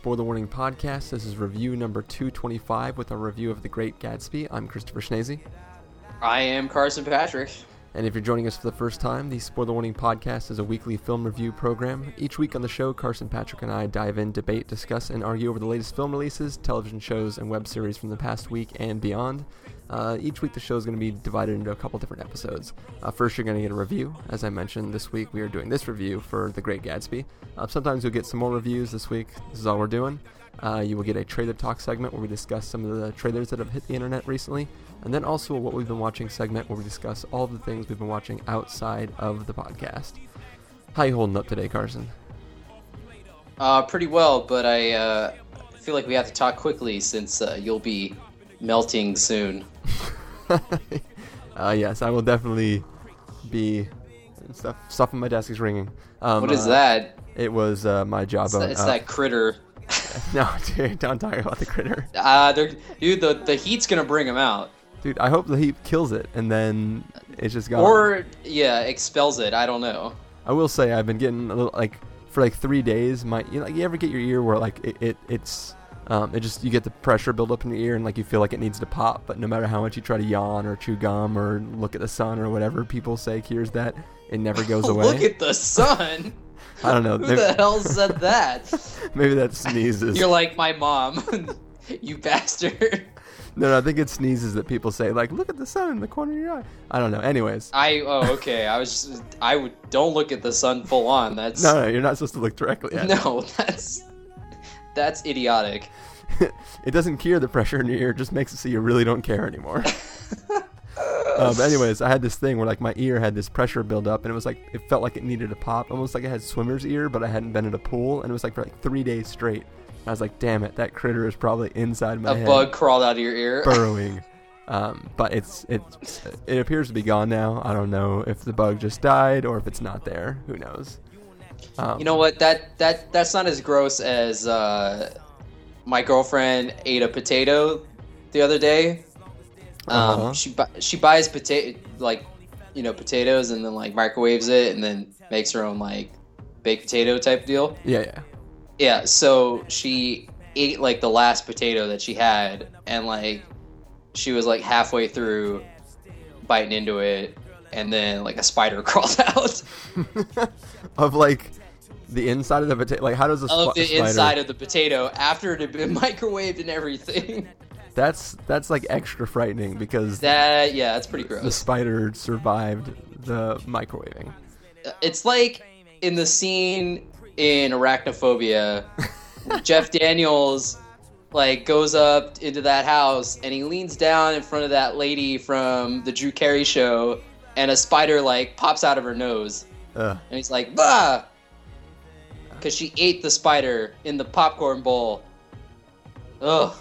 Spoiler Warning Podcast. This is review number 225 with a review of The Great Gatsby. I'm Christopher Schnese. I am Carson Patrick. And if you're joining us for the first time, the Spoiler Warning Podcast is a weekly film review program. Each week on the show, Carson Patrick and I dive in, debate, discuss, and argue over the latest film releases, television shows, and web series from the past week and beyond. Uh, each week, the show is going to be divided into a couple different episodes. Uh, first, you're going to get a review. As I mentioned, this week we are doing this review for The Great Gatsby. Uh, sometimes you'll get some more reviews this week. This is all we're doing. Uh, you will get a trailer talk segment where we discuss some of the trailers that have hit the internet recently, and then also a what we've been watching segment where we discuss all the things we've been watching outside of the podcast. How you holding up today, Carson? Uh, pretty well, but I uh, feel like we have to talk quickly since you'll be melting soon. uh, yes, I will definitely be. Stuff, stuff on my desk is ringing. Um, what is uh, that? It was uh, my job. It's, that, it's that critter. no, dude, don't talk about the critter. Uh, dude, the, the heat's gonna bring him out. Dude, I hope the heat kills it and then it's just gone. Or, yeah, expels it. I don't know. I will say I've been getting a little like for like three days. My you know, like you ever get your ear where like it, it it's um, it just you get the pressure build up in your ear and like you feel like it needs to pop, but no matter how much you try to yawn or chew gum or look at the sun or whatever people say cures that, it never goes away. look at the sun. I don't know. Who maybe, the hell said that? maybe that sneezes. You're like my mom, you bastard. No, no, I think it sneezes that people say like, "Look at the sun in the corner of your eye." I don't know. Anyways, I oh okay. I was just, I would don't look at the sun full on. That's no, no, you're not supposed to look directly at it. no. That's that's idiotic. it doesn't cure the pressure in your ear; it just makes it so you really don't care anymore. uh, but anyways, I had this thing where like my ear had this pressure build up, and it was like it felt like it needed to pop, almost like I had swimmer's ear, but I hadn't been in a pool, and it was like for like three days straight. I was like, damn it, that critter is probably inside my A head, bug crawled out of your ear. burrowing. Um, but it's it's it appears to be gone now. I don't know if the bug just died or if it's not there. Who knows? Um, You know what? That that that's not as gross as uh, my girlfriend ate a potato the other day. Um, Uh-huh. She bu- she buys potato like you know potatoes and then like microwaves it and then makes her own like baked potato type deal. Yeah, yeah. Yeah. So she ate like the last potato that she had and like she was like halfway through biting into it and then like a spider crawled out of like the inside of the potato. Like, how does a of sp- the spider? inside of the potato after it had been microwaved and everything. That's that's like extra frightening because That yeah, that's pretty gross. the spider survived the microwaving. Uh, it's like in the scene in Arachnophobia, Jeff Daniels like goes up into that house and he leans down in front of that lady from the Drew Carey show, and a spider like pops out of her nose, Ugh. and he's like, "Bah!" Because she ate the spider in the popcorn bowl. Ugh.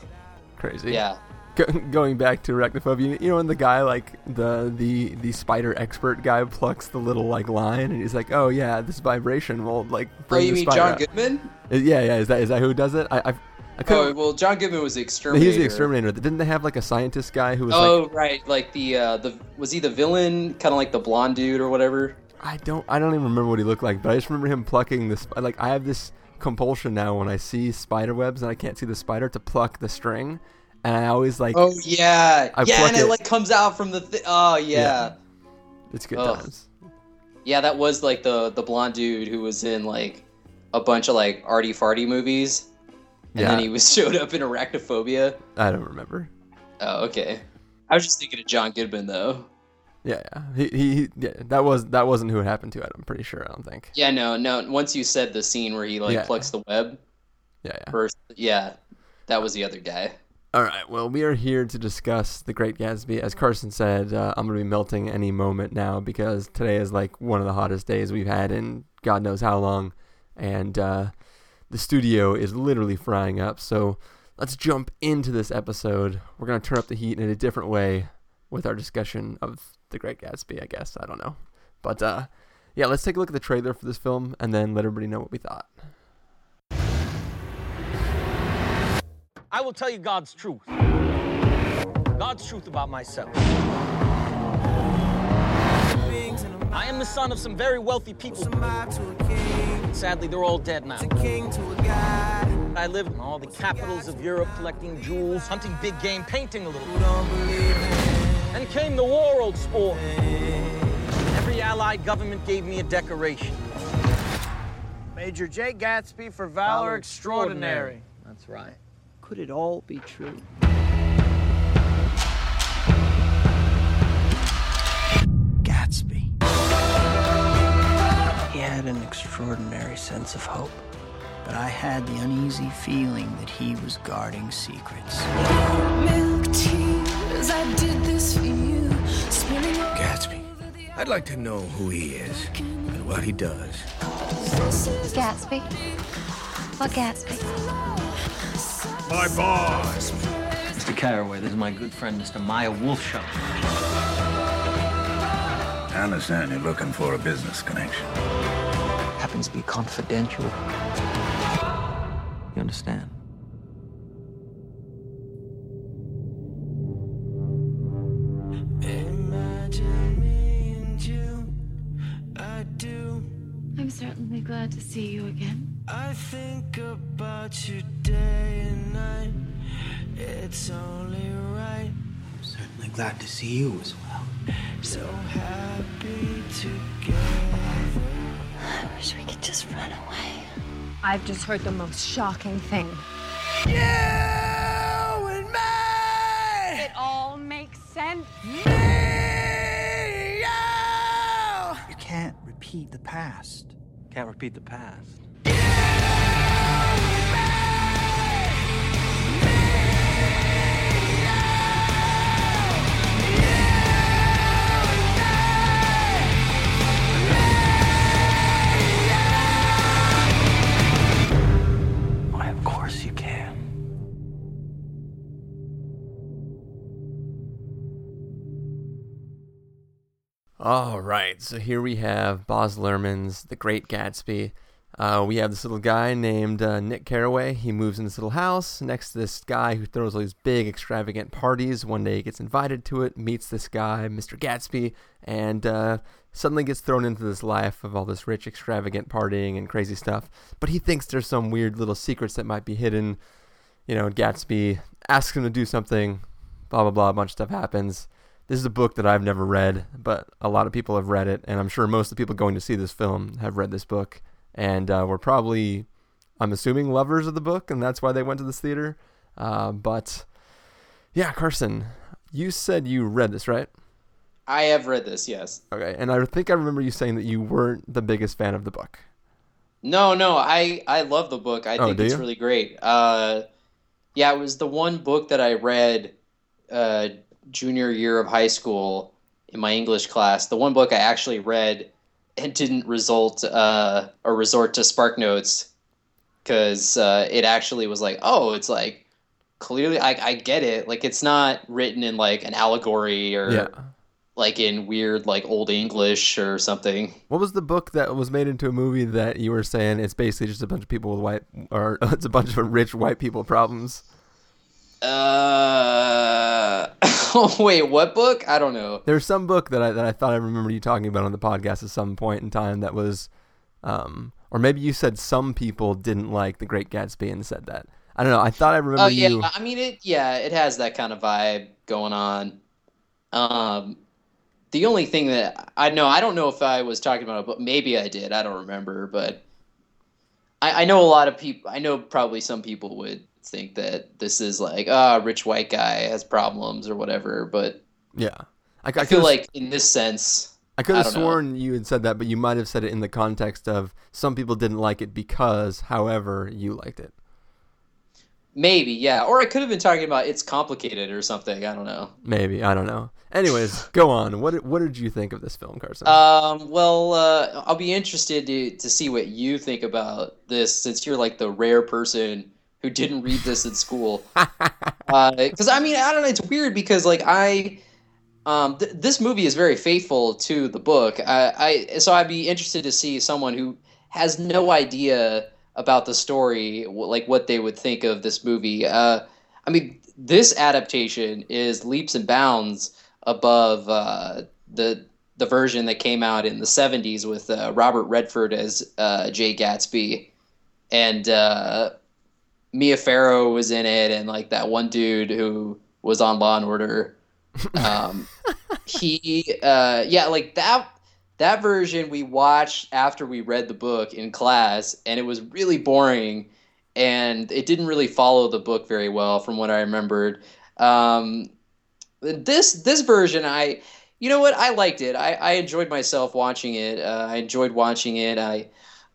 Crazy. Yeah. Go- going back to arachnophobia, you know when the guy like the the the spider expert guy plucks the little like line and he's like, oh yeah, this vibration will like bring Oh, bring you the mean spider John out." Goodman? Uh, Yeah, yeah. Is that is that who does it? I I, I Oh well, John Goodman was the exterminator. he's the exterminator. Didn't they have like a scientist guy who was Oh like, right, like the uh, the was he the villain? Kind of like the blonde dude or whatever. I don't I don't even remember what he looked like, but I just remember him plucking this. Like I have this compulsion now when I see spider webs and I can't see the spider to pluck the string, and I always like Oh yeah, I yeah, and it, it. like comes out from the. Thi- oh yeah. Yeah. it's good Ugh. times. yeah, That was like the the blonde dude who was in like a bunch of like arty farty movies, and Yeah, then he was showed up in Arachnophobia. I don't remember. Oh okay. I was just thinking of John Goodman though. Yeah, yeah. He, he, he yeah, that was that wasn't who it happened to. I'm pretty sure. I don't think. Yeah, no, no. Once you said the scene where he like Yeah. plucks the web Yeah, yeah. first, yeah, that was the other guy. All right. Well, we are here to discuss The Great Gatsby. As Carson said, uh, I'm going to be melting any moment now because today is like one of the hottest days we've had in God knows how long, and uh, the studio is literally frying up. So let's jump into this episode. We're going to turn up the heat in a different way with our discussion of The Great Gatsby. I guess I don't know, but uh, yeah, let's take a look at the trailer for this film and then let everybody know what we thought. I will tell you God's truth. God's truth about myself. I am the son of some very wealthy people. Sadly, they're all dead now. I lived in all the capitals of Europe collecting jewels, hunting big game, painting a little. Who don't believe in Then came the war, old sport. Every allied government gave me a decoration. Major J. Gatsby for valor, extraordinary. That's right. Could it all be true? Gatsby. He had an extraordinary sense of hope, but I had the uneasy feeling that he was guarding secrets. Milk tears, I did this for you. Spilling Gatsby. I'd like to know who he is and what he does. Gatsby? What Gatsby? My boss. Mr. Carraway, this is my good friend, Mr. Meyer Wolfsheim. I understand you're looking for a business connection. Happens to be confidential. You understand? See you again. I think about you day and night. It's only right. I'm Certainly glad to see you as well. So happy together. I wish we could just run away. I've just heard the most shocking thing. You and me. It all makes sense. Me. You can't repeat the past. Can't repeat the past. All right, so here we have Baz Luhrmann's The Great Gatsby. Uh, we have this little guy named uh, Nick Carraway. He moves in this little house next to this guy who throws all these big, extravagant parties. One day he gets invited to it, meets this guy, Mr. Gatsby, and uh, suddenly gets thrown into this life of all this rich, extravagant partying and crazy stuff. But he thinks there's some weird little secrets that might be hidden. You know, Gatsby asks him to do something, blah, blah, blah. A bunch of stuff happens. This is a book that I've never read, but a lot of people have read it, and I'm sure most of the people going to see this film have read this book, and uh, were probably, I'm assuming, lovers of the book, and that's why they went to this theater. Uh, but yeah, Carson, you said you read this, right? I have read this, yes. Okay, and I think I remember you saying that you weren't the biggest fan of the book. No, no, I I love the book. I Oh, think it's you? really great. Uh, yeah, it was the one book that I read uh, junior year of high school in my English class. The one book I actually read and didn't result uh, or resort to Spark Notes because uh, it actually was like, oh, it's like clearly I, I get it. Like it's not written in like an allegory or Yeah. like in weird like old English or something. What was the book that was made into a movie that you were saying it's basically just a bunch of people with white, or it's a bunch of rich white people problems? Uh, wait, what book? I don't know. There's some book that I that I thought I remember you talking about on the podcast at some point in time that was, um, or maybe you said some people didn't like The Great Gatsby and said that. I don't know. I thought I remember Oh yeah, you. I mean it. Yeah, it has that kind of vibe going on. Um, the only thing that I know, I don't know if I was talking about it, but maybe I did. I don't remember, but I, I know a lot of people. I know probably some people would think that this is like, ah, a rich white guy has problems or whatever. But Yeah, I, I, I feel like in this sense, I could have know. sworn you had said that, but you might have said it in the context of some people didn't like it because, however, you liked it. maybe yeah, or I could have been talking about it's complicated or something. I don't know. Maybe I don't know. Anyways, go on. What did- what did you think of this film, Carson? Um, well, uh, I'll be interested to, to see what you think about this since you're like the rare person who didn't read this at school. Because I mean, I don't know. It's weird because like I, um, th- this movie is very faithful to the book. I, I so I'd be interested to see someone who has no idea about the story, like what they would think of this movie. Uh, I mean, this adaptation is leaps and bounds above uh, the the version that came out in the 70s with uh, Robert Redford as uh, Jay Gatsby. And uh, Mia Farrow was in it, and like that one dude who was on Law and Order. Um, he, uh, yeah, like that. That version we watched after we read the book in class, and it was really boring, and it didn't really follow the book very well, from what I remembered. Um, this this version, I, you know what, I liked it. I, I enjoyed myself watching it. Uh, I enjoyed watching it. I,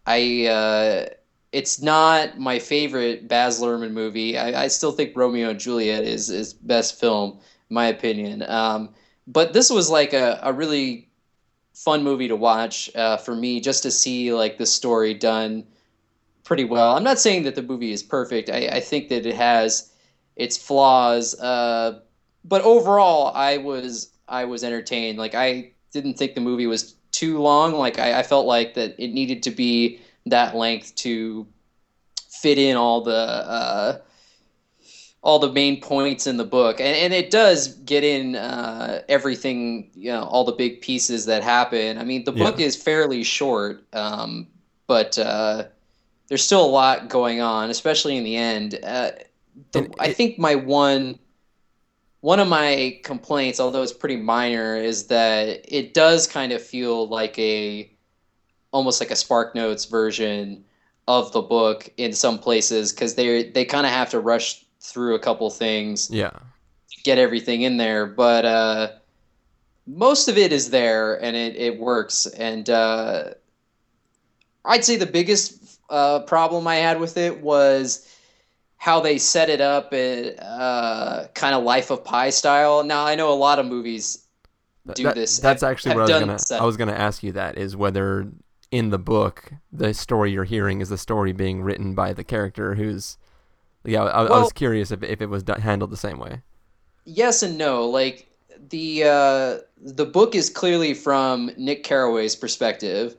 I. Uh, it's not my favorite Baz Luhrmann movie. I, I still think Romeo and Juliet is is best film, my opinion. Um, but this was like a, a really fun movie to watch uh, for me, just to see like the story done pretty well. I'm not saying that the movie is perfect. I, I think that it has its flaws, uh, but overall, I was I was entertained. Like I didn't think the movie was too long. Like I, I felt like that it needed to be that length to fit in all the uh, all the main points in the book, and, and it does get in uh, everything, you know, all the big pieces that happen. I mean, the book is fairly short, um, but uh, there's still a lot going on, especially in the end. Uh, the, I think my one one of my complaints, although it's pretty minor, is that it does kind of feel like a almost like a Spark Notes version of the book in some places because they they kind of have to rush through a couple things Yeah. to get everything in there, but uh, most of it is there and it, it works. And uh, I'd say the biggest uh, problem I had with it was how they set it up in uh, kind of Life of Pi style. Now I know a lot of movies do That- this. That's actually what I was gonna. set- I was gonna ask you that is whether in the book the story you're hearing is the story being written by the character who's. Yeah, I, I was curious if if it was handled the same way. yes and no. Like the uh, the book is clearly from Nick Carraway's perspective,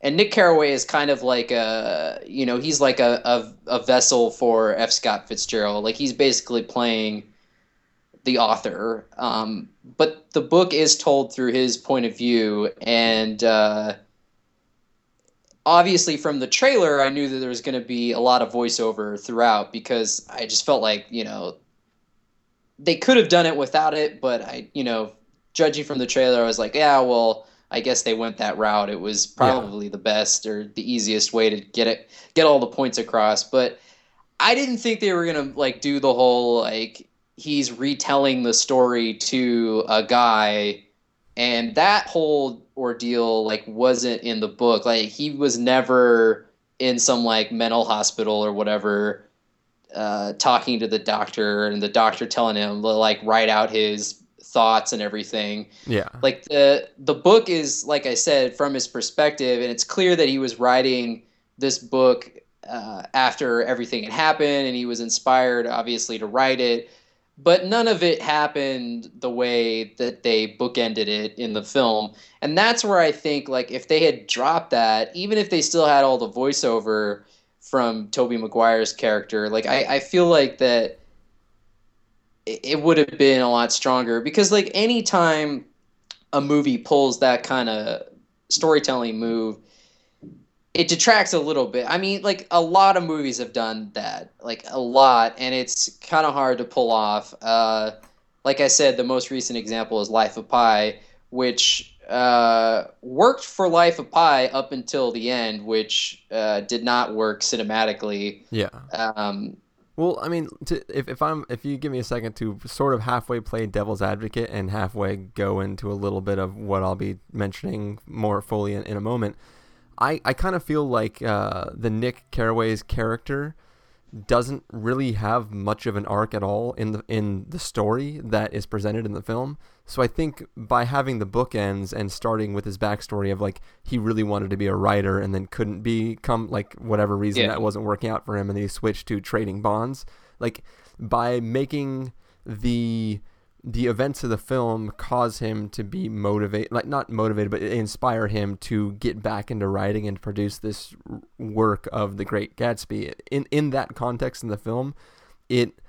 and Nick Carraway is kind of like a you know he's like a a, a vessel for F. Scott Fitzgerald. Like he's basically playing the author. Um, but the book is told through his point of view, and uh, obviously from the trailer, I knew that there was going to be a lot of voiceover throughout because I just felt like you know they could have done it without it, but I, you know, judging from the trailer, I was like, yeah, well, I guess they went that route. It was probably the best or the easiest way to get it, get all the points across. But I didn't think they were gonna like do the whole like he's retelling the story to a guy, and that whole ordeal like wasn't in the book. Like he was never in some like mental hospital or whatever uh, talking to the doctor and the doctor telling him to like write out his thoughts and everything. Yeah. Like the the book is like I said from his perspective, and it's clear that he was writing this book uh, after everything had happened, and he was inspired obviously to write it. But none of it happened the way that they bookended it in the film, and that's where I think like if they had dropped that, even if they still had all the voiceover from Tobey Maguire's character. Like I, I feel like that it, it would have been a lot stronger because like anytime a movie pulls that kind of storytelling move, it detracts a little bit. I mean, like a lot of movies have done that, like a lot, and it's kind of hard to pull off. Uh, like I said, the most recent example is Life of Pi, which uh, worked for Life of Pi up until the end, which uh, did not work cinematically. Yeah. Um, Well, I mean, to, if if I'm if you give me a second to sort of halfway play devil's advocate and halfway go into a little bit of what I'll be mentioning more fully in, in a moment, I I kind of feel like uh, the Nick Carraway's character doesn't really have much of an arc at all in the in the story that is presented in the film. So I think by having the bookends and starting with his backstory of like he really wanted to be a writer and then couldn't become like whatever reason Yeah. that wasn't working out for him and then he switched to trading bonds. Like by making the the events of the film cause him to be motivated like not motivated but inspire him to get back into writing and produce this work of the great gatsby. In in that context in the film it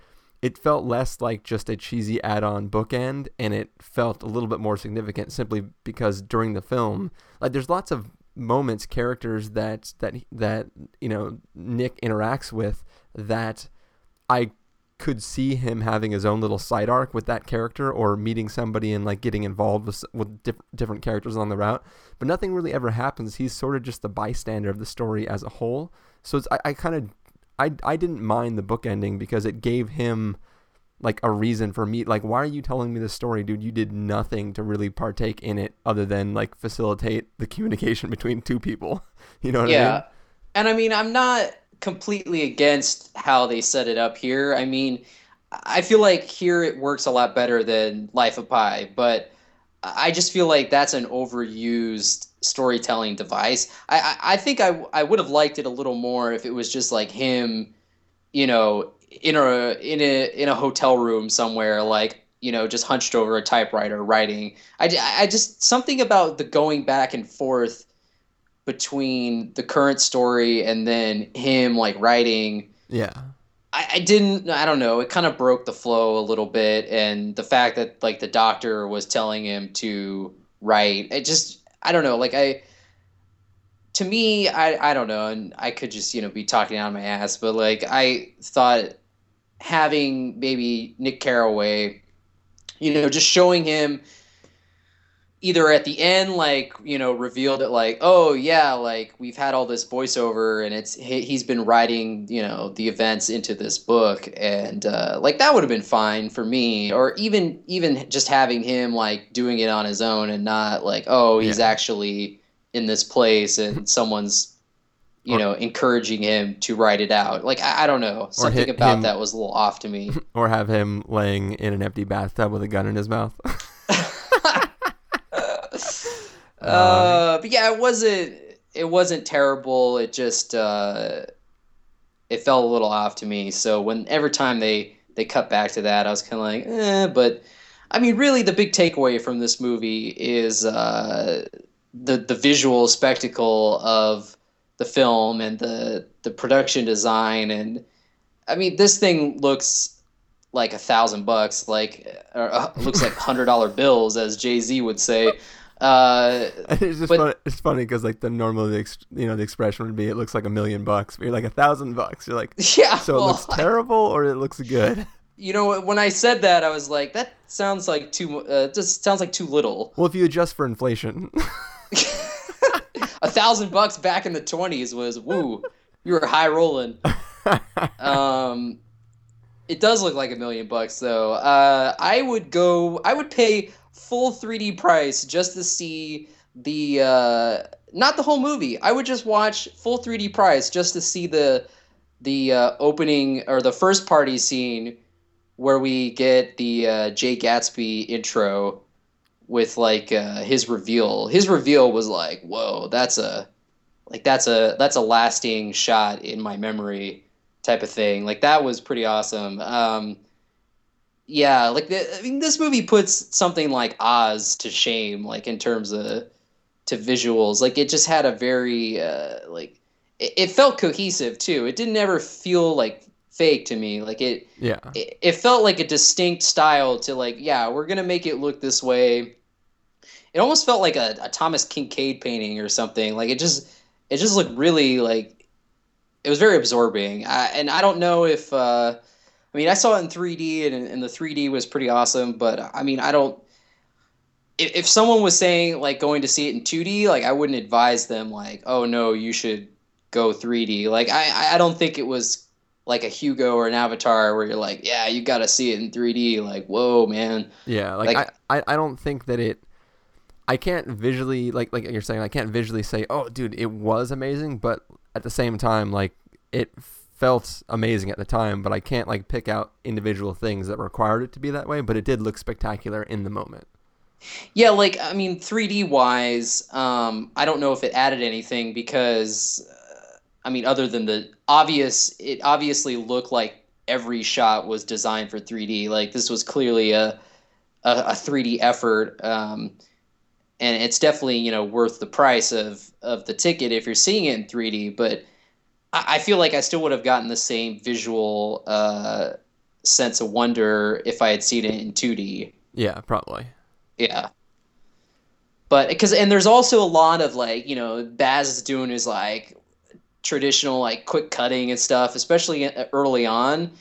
it felt less like just a cheesy add-on bookend and it felt a little bit more significant simply because during the film like there's lots of moments characters that that that you know Nick interacts with that I could see him having his own little side arc with that character or meeting somebody and like getting involved with with diff- different characters on the route. But nothing really ever happens. He's sort of just the bystander of the story as a whole. So it's I, I kind of I I didn't mind the book ending because it gave him like a reason for me like why are you telling me this story dude? You did nothing to really partake in it other than like facilitate the communication between two people. You know what yeah I mean? and i mean i'm not completely against how they set it up here. I mean i feel like here it works a lot better than life of pi but i just feel like that's an overused storytelling device. I i, I think i i would have liked it a little more if it was just like him you know in a in a in a hotel room somewhere like you know just hunched over a typewriter writing. I, I just something about the going back and forth between the current story and then him like writing. Yeah. I, I didn't i don't know it kind of broke the flow a little bit and the fact that like the doctor was telling him to write it just i don't know like i to me, I, I don't know, and I could just you know be talking out of my ass, but like I thought having maybe Nick Carraway, you know, just showing him either at the end like you know revealed it like oh yeah like we've had all this voiceover and it's he, he's been writing you know the events into this book. And uh, like that would have been fine for me. Or even even just having him like doing it on his own and not like oh he's Yeah. actually in this place and someone's you Or- know encouraging him to write it out. Like i, I don't know. Something about him- that was a little off to me. or have him laying in an empty bathtub with a gun in his mouth uh, but yeah, it wasn't it wasn't terrible. It just uh, it felt a little off to me. So when every time they they cut back to that, I was kind of like, eh. But I mean, really, the big takeaway from this movie is uh, the the visual spectacle of the film and the the production design and I mean, this thing looks like a thousand bucks, like or, uh, looks like hundred dollar bills, as Jay Z would say. Uh, it's just But- funny, it's funny because like the normal the ex, you know the expression would be it looks like a million bucks but you're like a thousand bucks you're like yeah. so it well, looks terrible or it looks good you know, when I said that, I was like, that sounds like too. Uh, just sounds like too little. well if you adjust for inflation a thousand bucks back in the twenties was woo. You were high rolling. um, it does look like a million bucks though. Uh, I would go. I would pay full 3D price just to see the uh, not the whole movie. I would just watch full 3D price just to see the the uh, opening or the first party scene where we get the uh, Jay Gatsby intro with like uh, his reveal. His reveal was like, whoa, that's a like that's a that's a lasting shot in my memory type of thing. Like that was pretty awesome. Um, yeah, like the, I mean, this movie puts something like Oz to shame, like in terms of to visuals. Like it just had a very uh, like it, it felt cohesive too. It didn't ever feel like fake to me. Like it yeah it, it felt like a distinct style to like yeah we're gonna make it look this way it almost felt like a, a thomas kinkade painting or something like it just it just looked really like it was very absorbing I, and i don't know if uh i mean i saw it in 3d and, and the 3d was pretty awesome but i mean i don't if, if someone was saying like going to see it in 2d like i wouldn't advise them like oh no you should go 3d like i i don't think it was like a Hugo or an Avatar where you're like, yeah, you got to see it in 3D. Like, whoa, man. Yeah, like, Like- I, I, I don't think that it. I can't visually like like you're saying. I can't visually say, oh, dude, it was amazing. But at the same time, like it felt amazing at the time. But I can't like pick out individual things that required it to be that way. But it did look spectacular in the moment. Yeah, like I mean, 3D wise, um, I don't know if it added anything because, uh, I mean, other than the obvious, it obviously looked like every shot was designed for 3D. Like this was clearly a a, a 3D effort, um, and it's definitely you know worth the price of of the ticket if you're seeing it in 3D. But I, I feel like I still would have gotten the same visual uh, sense of wonder if I had seen it in 2D. Yeah, probably. Yeah. But because and there's also a lot of like you know Baz is doing his like traditional like quick cutting and stuff, especially early on,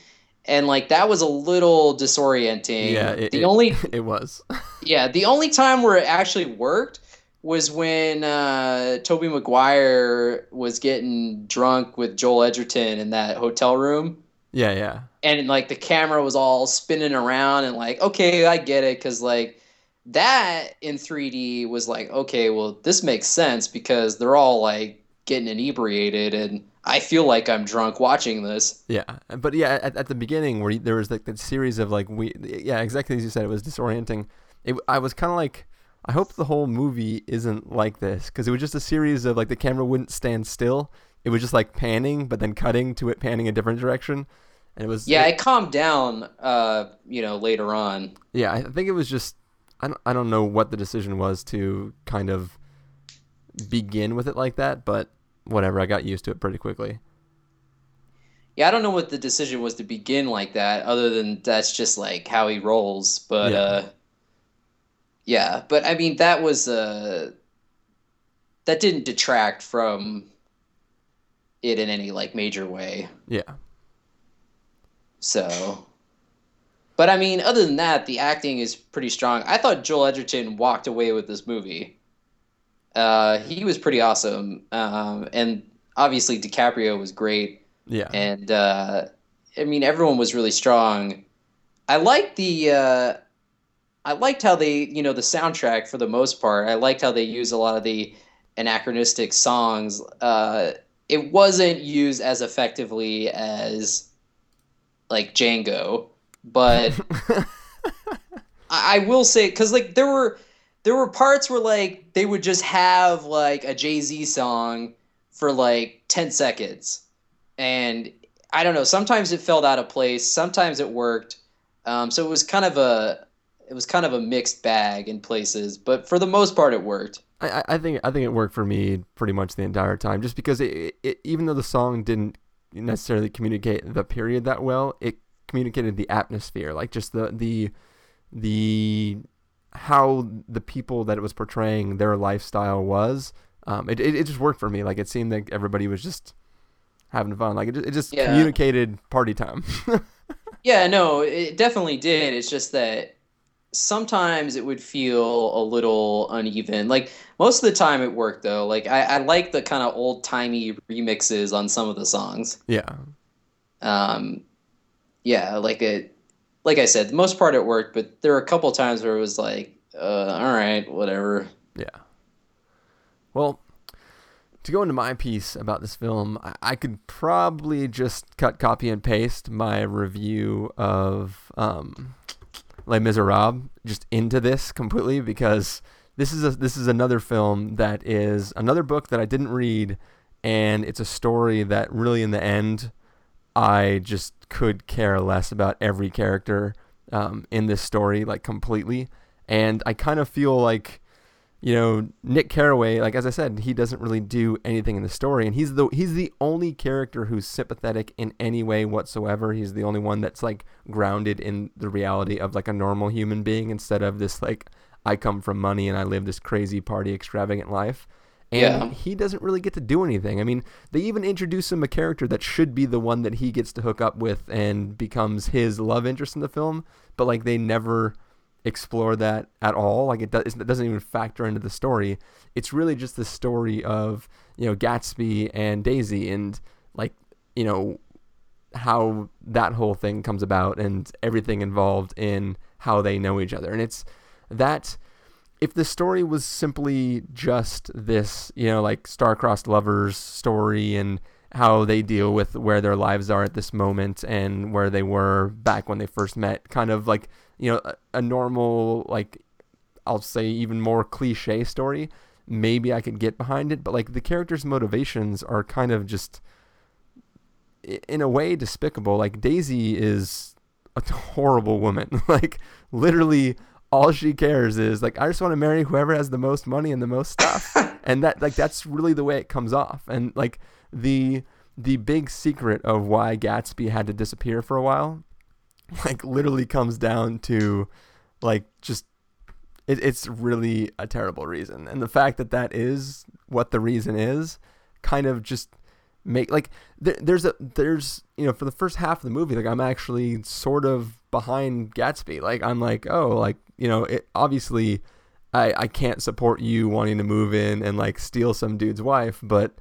and like that was a little disorienting. Yeah, it, the it- only it was. yeah the only time where it actually worked was when uh, Tobey Maguire was getting drunk with Joel Edgerton in that hotel room yeah, yeah. and like the camera was all spinning around and like okay i get it because like that in 3d was like okay well this makes sense because they're all like getting inebriated and i feel like i'm drunk watching this Yeah, but yeah, at, at the beginning where there was like that series of like we, yeah, exactly as you said, it was disorienting. It, I was kind of like, I hope the whole movie isn't like this because it was just a series of like the camera wouldn't stand still. It was just like panning, but then cutting to it panning a different direction, and it was yeah it- it calmed down uh you know later on yeah. I think it was just I don't I don't know what the decision was to kind of begin with it like that, but whatever. I got used to it pretty quickly. yeah i don't know what the decision was to begin like that other than that's just like how he rolls but Yeah. uh yeah but i mean that was uh that didn't detract from it in any like major way Yeah, So, but I mean, other than that, the acting is pretty strong. I thought Joel Edgerton walked away with this movie. Uh, he was pretty awesome, um, and obviously DiCaprio was great. yeah. And uh, I mean, everyone was really strong. I like the. Uh, I liked how they, you know, the soundtrack for the most part. I liked how they use a lot of the anachronistic songs. Uh, it wasn't used as effectively as like Django, but I, I will say because like there were there were parts where like they would just have like a Jay Z song for like ten seconds, and I don't know. Sometimes it felt out of place. Sometimes it worked. Um, so it was kind of a it was kind of a mixed bag in places, but for the most part, it worked. I, I- think I think it worked for me pretty much the entire time, just because it, it even though the song didn't necessarily communicate the period that well, it communicated the atmosphere, like just the the the how the people that it was portraying their lifestyle was. Um, it, it it just worked for me. Like it seemed like everybody was just having fun. Like it just, it just Yeah. communicated party time. Yeah, no, it definitely did. It's just that sometimes it would feel a little uneven. Like most of the time it worked though. Like I, I like the kind of old timey remixes on some of the songs. yeah, Um, yeah, like it, like I said, the most part it worked, but there were a couple times where it was like, uh, all right, whatever. Yeah. Well, to go into my piece about this film, I, I could probably just cut, copy, and paste my review of um, Les Miserables just into this completely because this is a, this is another film that is another book that I didn't read, and it's a story that really, in the end, I just could care less about every character um, in this story, like completely. And I kind of feel like, you know, Nick Carraway, like as I said, he doesn't really do anything in the story, and he's the he's the only character who's sympathetic in any way whatsoever. He's the only one that's like grounded in the reality of like a normal human being instead of this like I come from money and I live this crazy party extravagant life. And Yeah. he doesn't really get to do anything. I mean, they even introduce him a character that should be the one that he gets to hook up with and becomes his love interest in the film, but like they never explore that at all. Like it, does, it doesn't even factor into the story. It's really just the story of you know Gatsby and Daisy and like you know how that whole thing comes about and everything involved in how they know each other. And it's that if the story was simply just this, you know, like star-crossed lovers story and how they deal with where their lives are at this moment and where they were back when they first met, kind of like, you know, a, a normal like I'll say even more cliche story, maybe I could get behind it, but like the characters' motivations are kind of just in a way despicable. Like Daisy is a horrible woman. like literally all she cares is like I just want to marry whoever has the most money and the most stuff. and that like that's really the way it comes off. And like the the big secret of why Gatsby had to disappear for a while like literally comes down to like just it, it's really a terrible reason. And the fact that that is what the reason is kind of just make like there, there's a there's you know for the first half of the movie like i'm actually sort of behind gatsby. Like i'm like oh like you know it obviously i i can't support you wanting to move in and like steal some dude's wife but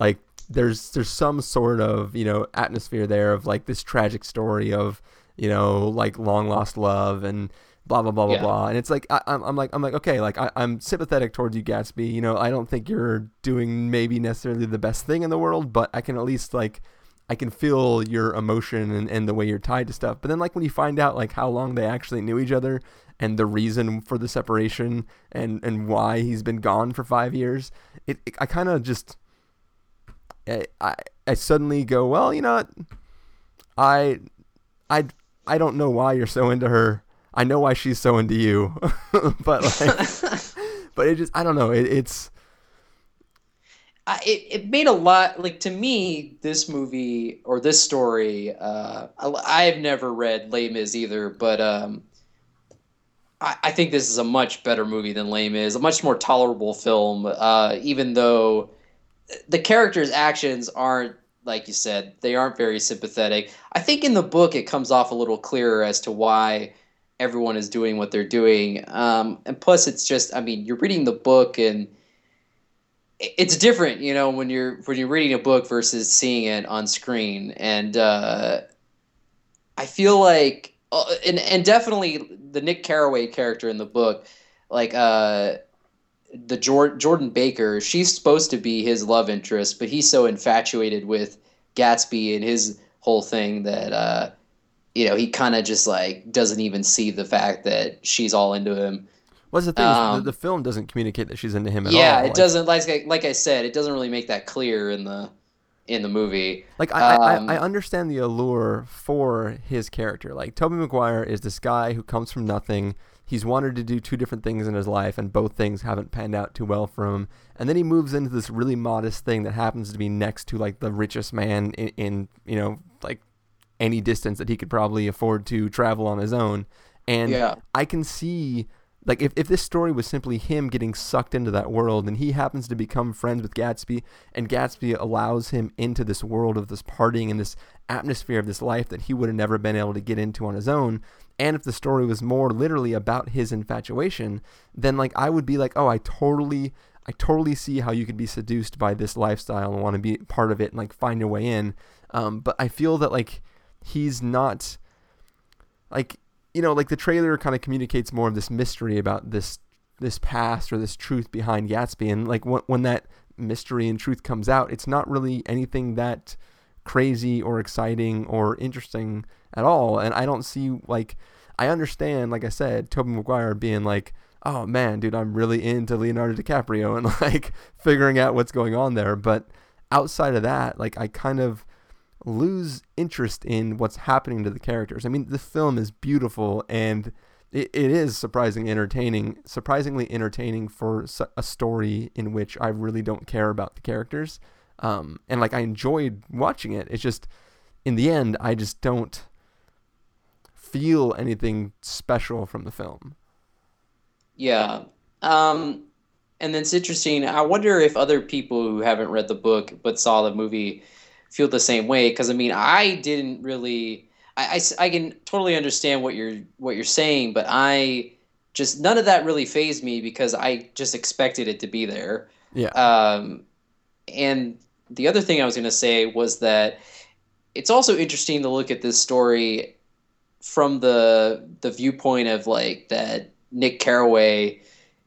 like there's there's some sort of you know atmosphere there of like this tragic story of you know like long lost love and blah blah blah blah Yeah. blah and it's like I, I'm, I'm like i'm like okay like I, i'm sympathetic towards you gatsby you know i don't think you're doing maybe necessarily the best thing in the world but i can at least like i can feel your emotion and, and the way you're tied to stuff but then like when you find out like how long they actually knew each other and the reason for the separation and and why he's been gone for five years it, it i kind of just I, I I suddenly go, well, you know what? I I I don't know why you're so into her. I know why she's so into you. but like but it just I don't know. It, it's I, it, it made a lot like to me this movie or this story uh I, i've never read Les Mis either but um I, I think this is a much better movie than Les Mis a much more tolerable film uh even though the characters actions aren't like you said they aren't very sympathetic. I think in the book it comes off a little clearer as to why everyone is doing what they're doing. Um and plus it's just i mean you're reading the book and it's different, you know, when you're when you're reading a book versus seeing it on screen, and uh, I feel like, uh, and and definitely the Nick Carraway character in the book, like uh, the Jor- Jordan Baker, she's supposed to be his love interest, but he's so infatuated with Gatsby and his whole thing that uh, you know he kind of just like doesn't even see the fact that she's all into him. what's the thing? Um, the, the film doesn't communicate that she's into him at yeah, all. Yeah, it Like- doesn't like like I said, it doesn't really make that clear in the in the movie. Like I, Um, I, I understand the allure for his character. Like Tobey Maguire is this guy who comes from nothing. He's wanted to do two different things in his life, and both things haven't panned out too well for him. And then he moves into this really modest thing that happens to be next to like the richest man in, in you know like any distance that he could probably afford to travel on his own. And Yeah. I can see like if, if this story was simply him getting sucked into that world and he happens to become friends with Gatsby and Gatsby allows him into this world of this partying and this atmosphere of this life that he would have never been able to get into on his own and if the story was more literally about his infatuation then like I would be like oh I totally I totally see how you could be seduced by this lifestyle and want to be part of it and like find your way in. Um, but I feel that like he's not like you know like the trailer kind of communicates more of this mystery about this this past or this truth behind Gatsby. And like when, when that mystery and truth comes out it's not really anything that crazy or exciting or interesting at all. And I don't see like I understand like I said Tobey Maguire being like oh man dude I'm really into Leonardo DiCaprio and like figuring out what's going on there. But outside of that like I kind of lose interest in what's happening to the characters. I mean, the film is beautiful and it, it is surprisingly entertaining, surprisingly entertaining for a story in which I really don't care about the characters. Um, and like I enjoyed watching it. It's just in the end, I just don't feel anything special from the film. Yeah. Um, and then it's interesting. I wonder if other people who haven't read the book but saw the movie feel the same way. Because I mean, I didn't really. I I can totally understand what you're what you're saying, but I just none of that really phased me because I just expected it to be there. Yeah. Um, and the other thing I was going to say was that it's also interesting to look at this story from the the viewpoint of like that Nick Carraway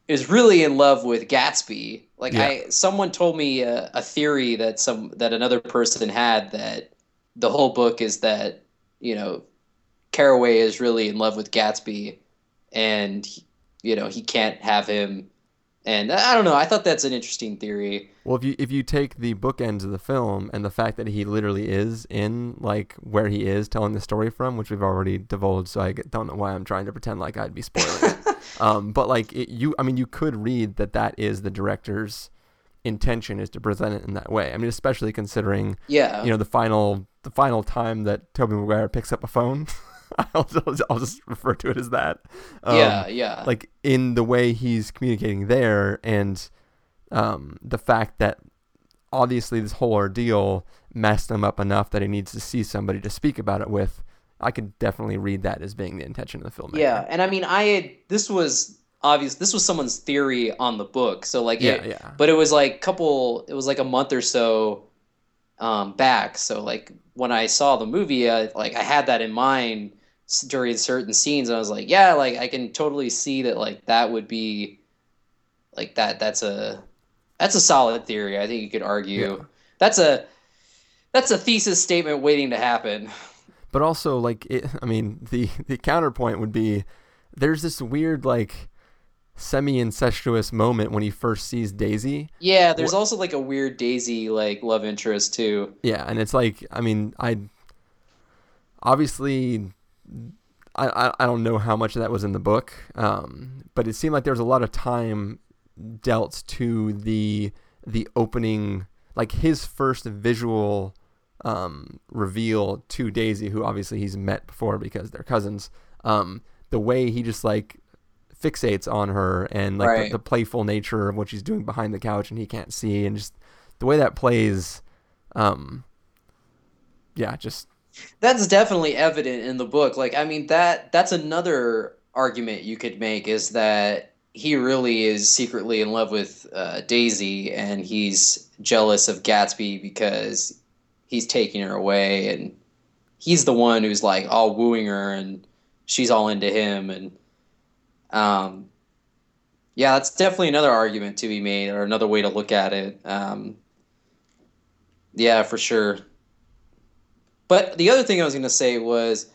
is really in love with Gatsby. Like Yeah. I, someone told me a, a theory that some that another person had that the whole book is that you know Carraway is really in love with Gatsby, and you know he can't have him. And I don't know. I thought that's an interesting theory. Well, if you if you take the bookends of the film and the fact that he literally is in like where he is telling the story from, which we've already divulged, so I don't know why I'm trying to pretend like I'd be spoiling. Um, but like it, you, I mean, you could read that that is the director's intention is to present it in that way. I mean, especially considering Yeah. you know the final the final time that Tobey Maguire picks up a phone I'll, just- I'll just refer to it as that. Um, Yeah, yeah. Like in the way he's communicating there, and um, the fact that obviously this whole ordeal messed him up enough that he needs to see somebody to speak about it with. I could definitely read that as being the intention of the filmmaker. Yeah, and I mean, I had this was obvious. This was someone's theory on the book, so like, Yeah, it, yeah. But it was like couple. It was like a month or so um, back. So like when I saw the movie, uh, like I had that in mind during certain scenes. And I was like, yeah, like I can totally see that. Like that would be like that. That's a that's a solid theory. I think you could argue that's a that's a thesis statement waiting to happen. but also like it, I mean the the counterpoint would be there's this weird like semi incestuous moment when he first sees Daisy. Yeah, there's also like a weird Daisy like love interest too. Yeah, and it's like I mean I obviously I, I don't know how much of that was in the book, um, but it seemed like there was a lot of time dealt to the the opening like his first visual um, reveal to Daisy, who obviously he's met before because they're cousins. Um, the way he just like fixates on her and like Right. the, the playful nature of what she's doing behind the couch and he can't see and just the way that plays um yeah just That's definitely evident in the book. Like, I mean that that's another argument you could make is that he really is secretly in love with uh, Daisy, and he's jealous of Gatsby because he's taking her away, and he's the one who's like all wooing her, and she's all into him, and um, yeah, that's definitely another argument to be made, or another way to look at it. Um, yeah, for sure. But the other thing I was going to say was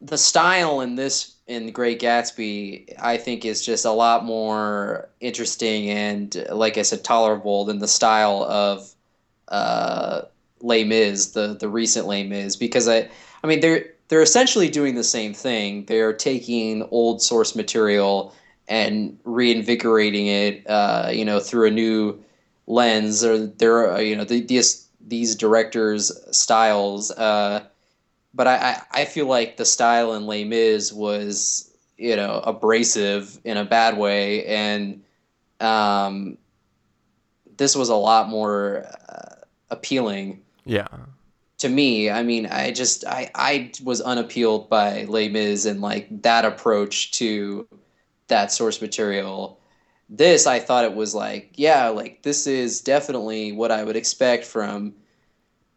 the style in this in Great Gatsby, I think, is just a lot more interesting and, like I said, tolerable than the style of uh, Les Mis, the the recent Les Mis, because I, I mean, they're they're essentially doing the same thing. They're taking old source material and reinvigorating it, uh, you know, through a new lens, or they're uh, you know the, these these directors' styles. Uh, but I, I, I feel like the style in Les Mis was you know abrasive in a bad way, and um, this was a lot more uh, appealing yeah to me. I mean, I just I I was unappealed by Les Mis and like that approach to that source material. This I thought it was like, yeah, like this is definitely what I would expect from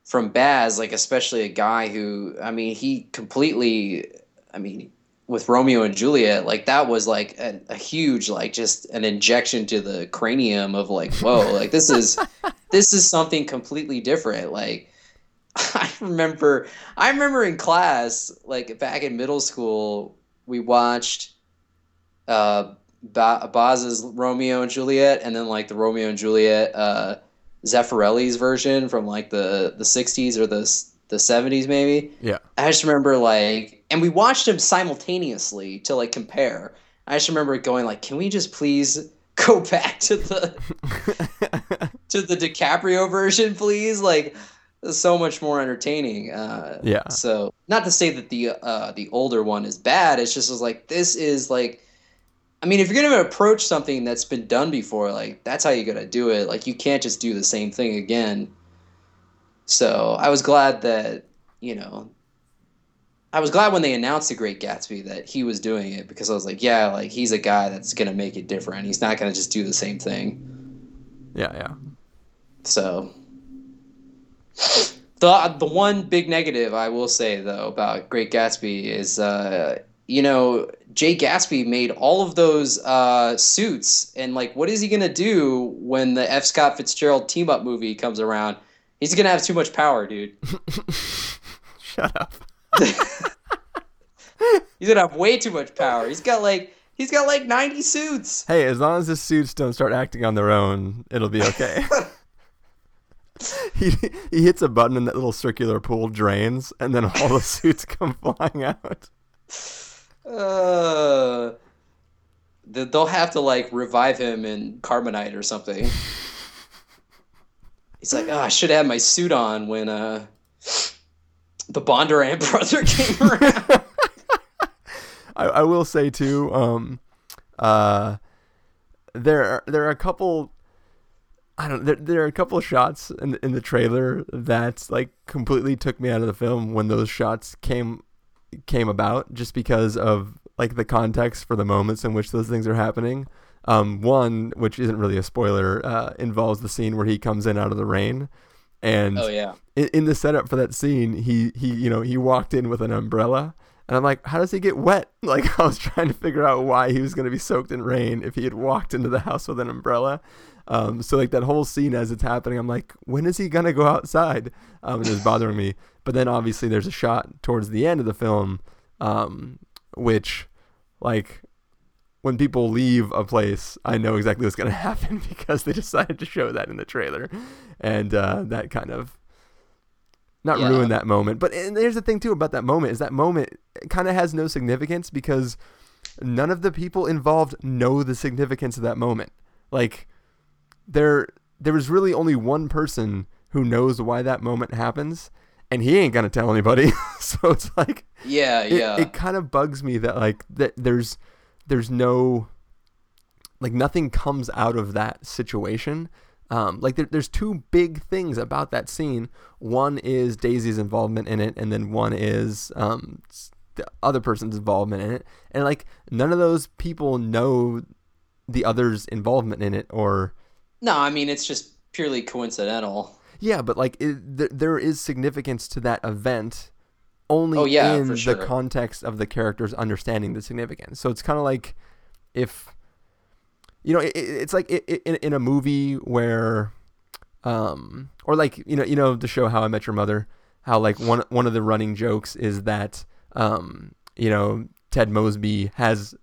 from Baz, like especially a guy who I mean, he completely I mean, with Romeo and Juliet, like that was like a, a huge like just an injection to the cranium of like, whoa, like this is this is something completely different. Like I remember I remember in class, like back in middle school, we watched uh ba- Baz's Romeo and Juliet and then like the Romeo and Juliet uh Zeffirelli's version from like the the 60s or the the 70s maybe. yeah I just remember like, and we watched them simultaneously to like compare. I just remember going like, can we just please go back to the to the DiCaprio version, please? Like, so much more entertaining. Uh, Yeah. So not to say that the uh, the older one is bad. It's just was like this is like. I mean, if you're gonna approach something that's been done before, like that's how you gotta do it. Like you can't just do the same thing again. So I was glad that you know I was glad when they announced The Great Gatsby that he was doing it because I was like, yeah, like he's a guy that's gonna make it different. He's not gonna just do the same thing. yeah yeah So the the one big negative I will say though about Great Gatsby is uh, you know Jay Gatsby made all of those uh, suits and like what is he gonna do when the F Scott Fitzgerald team up movie comes around? He's gonna have too much power, dude. shut up He's gonna have way too much power. He's got like he's got like ninety suits. hey as long as the suits don't start acting on their own it'll be okay he he hits a button and that little circular pool drains and then all the suits come flying out Uh, they'll have to like revive him in carbonite or something. He's like, oh, I should have my suit on when uh the Bondurant brother came around. I, I will say too, um, uh, there are, there are a couple. I don't. There, there are a couple of shots in in the trailer that like completely took me out of the film when those shots came came about, just because of like the context for the moments in which those things are happening. Um, one, which isn't really a spoiler, uh, involves the scene where he comes in out of the rain, and oh yeah, in, in the setup for that scene, he he you know he walked in with an umbrella, and I'm like, how does he get wet? Like I was trying to figure out why he was going to be soaked in rain if he had walked into the house with an umbrella. Um, so like that whole scene as it's happening, I'm like, when is he gonna go outside? Um, it was bothering me. But then obviously there's a shot towards the end of the film, um, which, like, when people leave a place, I know exactly what's gonna happen because they decided to show that in the trailer, and uh, that kind of not Yeah. ruin that moment. But and here's the thing too about that moment is that moment kind of has no significance because none of the people involved know the significance of that moment. Like there there was really only one person who knows why that moment happens and he ain't gonna tell anybody. so it's like yeah, it, yeah. it kind of bugs me that like that there's there's no like nothing comes out of that situation um, like there, there's two big things about that scene one is daisy's involvement in it and then one is um, the other person's involvement in it and like none of those people know the other's involvement in it or no, I mean it's just purely coincidental. yeah, but like it, th- there is significance to that event only Oh, yeah, in for the context of the characters understanding the significance. So it's kind of like if you know, it, it- it's like in, in a movie where, um, or like you know, you know the show How I Met Your Mother, how like one one of the running jokes is that um, you know, Ted Mosby has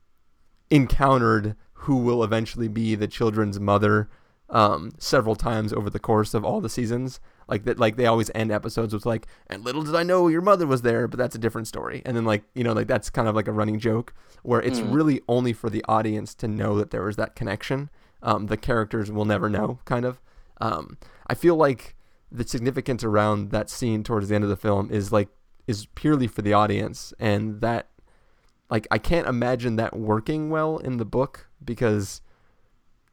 encountered who will eventually be the children's mother um, several times over the course of all the seasons. Like that, like they always end episodes with like, "And little did I know your mother was there," but that's a different story. And then like you know, like that's kind of like a running joke where it's Mm. really only for the audience to know that there was that connection. Um, the characters will never know, kind of. Um, I feel like the significance around that scene towards the end of the film is like is purely for the audience, and that like I can't imagine that working well in the book because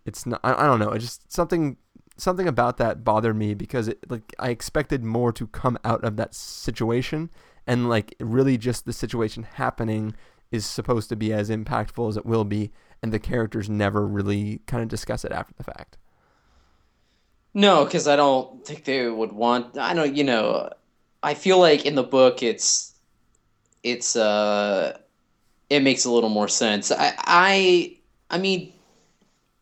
it's not I, I don't know, it just something something about that bothered me because it like I expected more to come out of that situation and like really just the situation happening is supposed to be as impactful as it will be and the characters never really kind of discuss it after the fact. No, because I don't think they would want. I don't. You know, I feel like in the book, it's it's uh, it makes a little more sense. I I I mean,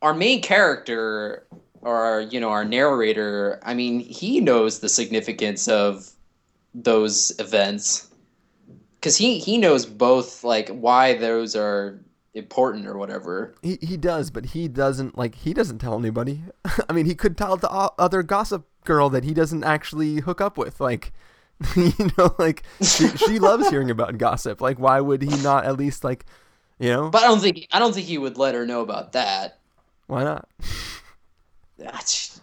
our main character, or our, you know, our narrator. I mean, he knows the significance of those events because he he knows both like why those are important or whatever. He he does, but he doesn't like he doesn't tell anybody. I mean, he could tell the other gossip girl that he doesn't actually hook up with. Like, you know, like she, she loves hearing about gossip. Like, why would he not at least like, you know? But I don't think I don't think he would let her know about that. Why not?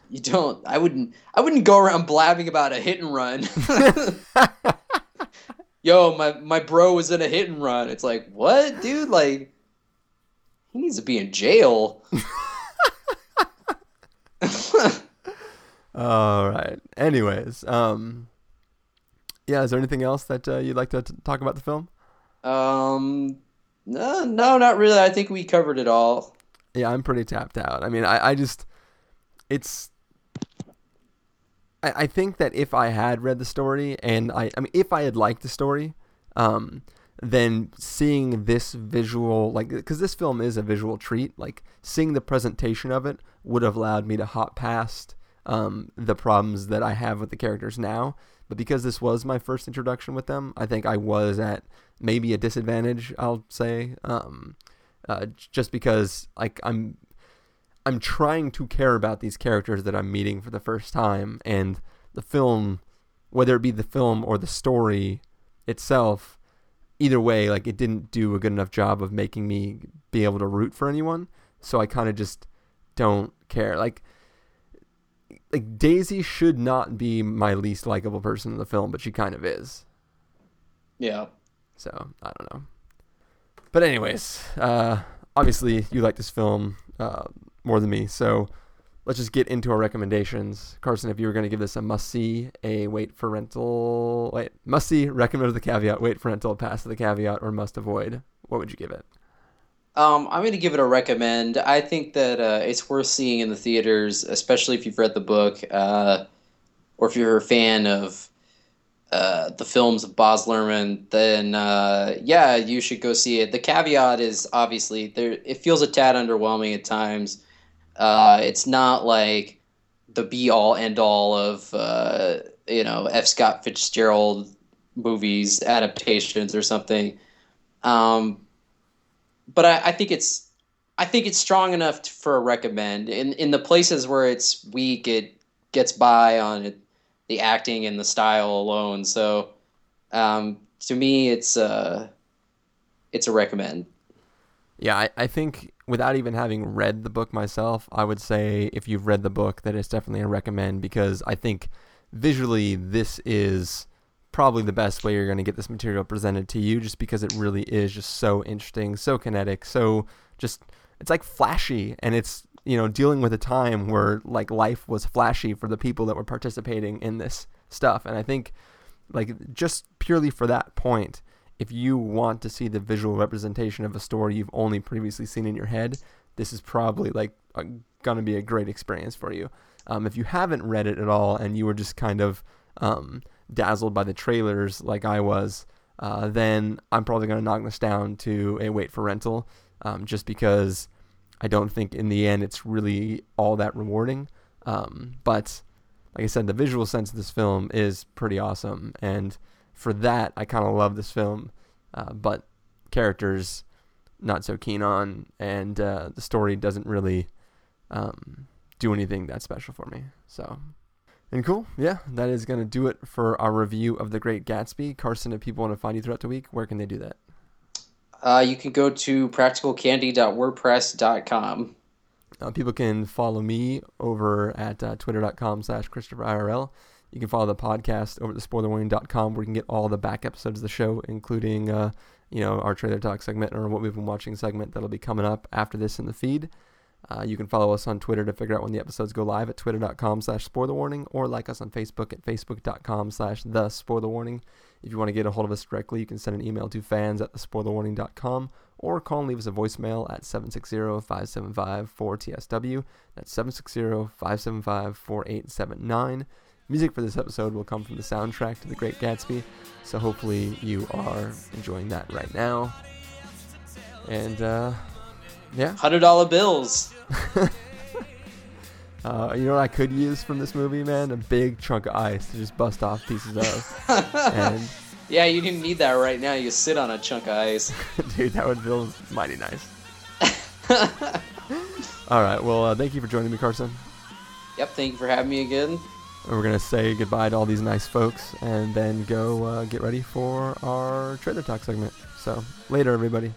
You don't. I wouldn't. I wouldn't go around blabbing about a hit and run. Yo, my my bro was in a hit and run. It's like, what, dude? Like, he needs to be in jail. All right. Anyways, um, yeah. Is there anything else that uh, you'd like to t- talk about the film? Um, no, no, not really. I think we covered it all. Yeah, I'm pretty tapped out. I mean, I, I just, it's, I, I think that if I had read the story and I, I mean, if I had liked the story, um, then seeing this visual, like, because this film is a visual treat, like, seeing the presentation of it would have allowed me to hop past um, the problems that I have with the characters now. But because this was my first introduction with them, I think I was at maybe a disadvantage, I'll say. Um, uh, just because like I'm I'm trying to care about these characters that I'm meeting for the first time and the film whether it be the film or the story itself either way like it didn't do a good enough job of making me be able to root for anyone so I kind of just don't care like like Daisy should not be my least likable person in the film but she kind of is Yeah. So I don't know. But anyways, uh, obviously you like this film uh, more than me, so let's just get into our recommendations. Carson, if you were going to give this a must see, a wait for rental, wait, must see, recommend with the caveat, wait for rental, pass the caveat, or must avoid, what would you give it? Um, I'm going to give it a recommend. I think that uh, it's worth seeing in the theaters, especially if you've read the book uh, or if you're a fan of uh, the films of Baz Luhrmann. Then, uh, yeah, you should go see it. The caveat is obviously there. It feels a tad underwhelming at times. Uh, it's not like the be all end all of uh, you know F. Scott Fitzgerald movies adaptations or something. Um, but I, I, think it's I think it's strong enough for a recommend. In in the places where it's weak, it gets by on it, the acting and the style alone. So um, to me, it's uh, it's a recommend. Yeah, I, I think without even having read the book myself, I would say if you've read the book, that it's definitely a recommend because I think visually this is probably the best way you're going to get this material presented to you just because it really is just so interesting, so kinetic, so just it's like flashy and it's you know dealing with a time where like life was flashy for the people that were participating in this stuff. And I think like just purely for that point if you want to see the visual representation of a story you've only previously seen in your head this is probably like going to be a great experience for you. Um, if you haven't read it at all and you were just kind of um, dazzled by the trailers like I was, uh, then I'm probably to knock this down to a wait for rental um, just because I don't think in the end it's really all that rewarding. Um, but like I said, the visual sense of this film is pretty awesome. And for that, I kind of love this film. Uh, but characters, not so keen on. And uh, the story doesn't really um, do anything that special for me. So and cool, yeah, that is going to do it for our review of The Great Gatsby. Carson, if people want to find you throughout the week, where can they do that? Uh, you can go to practicalcandy.wordpress.com. Uh, people can follow me over at uh, twitter.com slash christopherirl. You can follow the podcast over at spoilerwarning.com where you can get all the back episodes of the show, including, uh, you know, our trailer talk segment or what we've been watching segment that'll be coming up after this in the feed. Uh, you can follow us on Twitter to figure out when the episodes go live at twitter.com slash spoiler warning or like us on Facebook at facebook.com slash the warning. If you want to get a hold of us directly, you can send an email to fans at thespoilerwarning.com or call and leave us a voicemail at 760-575-4TSW. That's 760-575-4879. Music for this episode will come from the soundtrack to The Great Gatsby, so hopefully you are enjoying that right now. And, uh, yeah. Hundred dollar bills. uh, you know what I could use from this movie, man? A big chunk of ice to just bust off pieces of. and yeah, you didn't need that right now. You sit on a chunk of ice. Dude, that would feel mighty nice. All right. Well, uh, thank you for joining me, Carson. Yep. Thank you for having me again. And we're gonna say goodbye to all these nice folks, and then go uh, get ready for our trailer talk segment. So later, everybody.